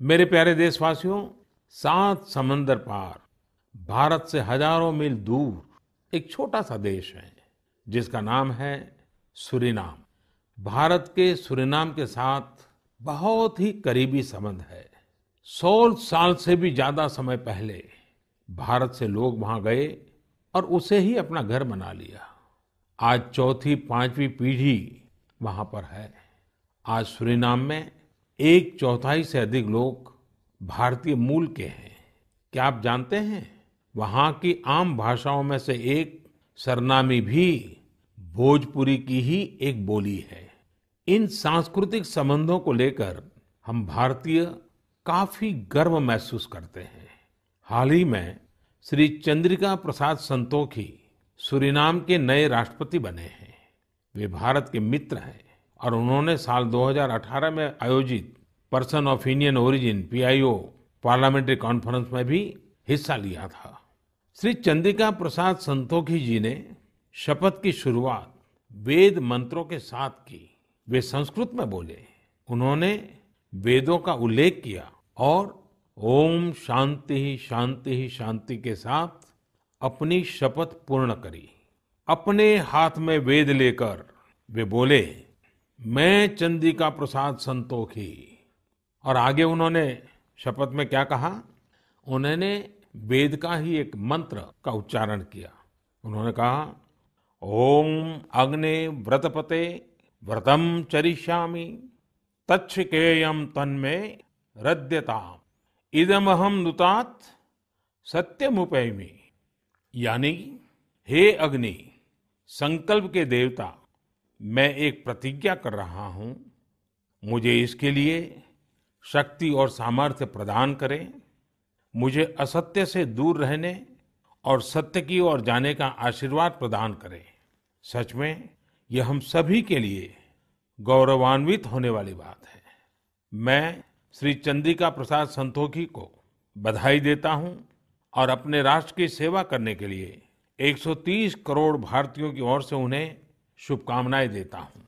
मेरे प्यारे देशवासियों, सात समंदर पार, भारत से हज़ारों मील दूर एक छोटा सा देश है, जिसका नाम है सुरीनाम। भारत के सुरीनाम के साथ बहुत ही करीबी संबंध है। सौ साल से भी ज़्यादा समय पहले भारत से लोग वहाँ गए और उसे ही अपना घर बना लिया। आज चौथी, पांचवी पीढ़ी वहाँ पर है। आज सुरीनाम में एक चौथाई से अधिक लोग भारतीय मूल के हैं। क्या आप जानते हैं? वहाँ की आम भाषाओं में से एक सरनामी भी भोजपुरी की ही एक बोली है। इन सांस्कृतिक संबंधों को लेकर हम भारतीय काफ़ी गर्व महसूस करते हैं। हाल ही में श्री चंद्रिका प्रसाद संतोखी सुरीनाम के नए राष्ट्रपति बने हैं। वे भारत के मित्र हैं। और उन्होंने साल 2018 में आयोजित person of Indian origin PIO parliamentary conference में भी हिस्सा लिया था। श्री चंद्रिका प्रसाद संतोखी जी ने शपथ की शुरुआत वेद मंत्रों के साथ की। वे संस्कृत में बोले। उन्होंने वेदों का उल्लेख किया और ओम शांति ही शांति ही शांति के साथ अपनी शपथ पूर्ण करी। अपने हाथ में वेद लेकर वे बोले मैं चंद्रिका प्रसाद संतोखी। और आगे उन्होंने शपथ में क्या कहा? उन्होंने वेद का ही एक मंत्र का उच्चारण किया। उन्होंने कहा, ओम अग्ने व्रतपते व्रतम चरिष्यामि तच्छकेयम तन्मे रद्यता इदमहम नुतात सत्यमुपैमी। यानी, हे अग्नि, संकल्प के देवता मैं एक प्रतिज्ञा कर रहा हूँ, मुझे इसके लिए शक्ति और सामर्थ्य प्रदान करें, मुझे असत्य से दूर रहने और सत्य की ओर जाने का आशीर्वाद प्रदान करें। सच में, यह हम सभी के लिए गौरवान्वित होने वाली बात है। मैं श्री चंद्रिका प्रसाद संतोखी को बधाई देता हूँ और अपने राष्ट्र की सेवा करने के लिए 130 करोड़ भारतीयों की ओर से उन्हें शुभकामनाएँ देता हूँ।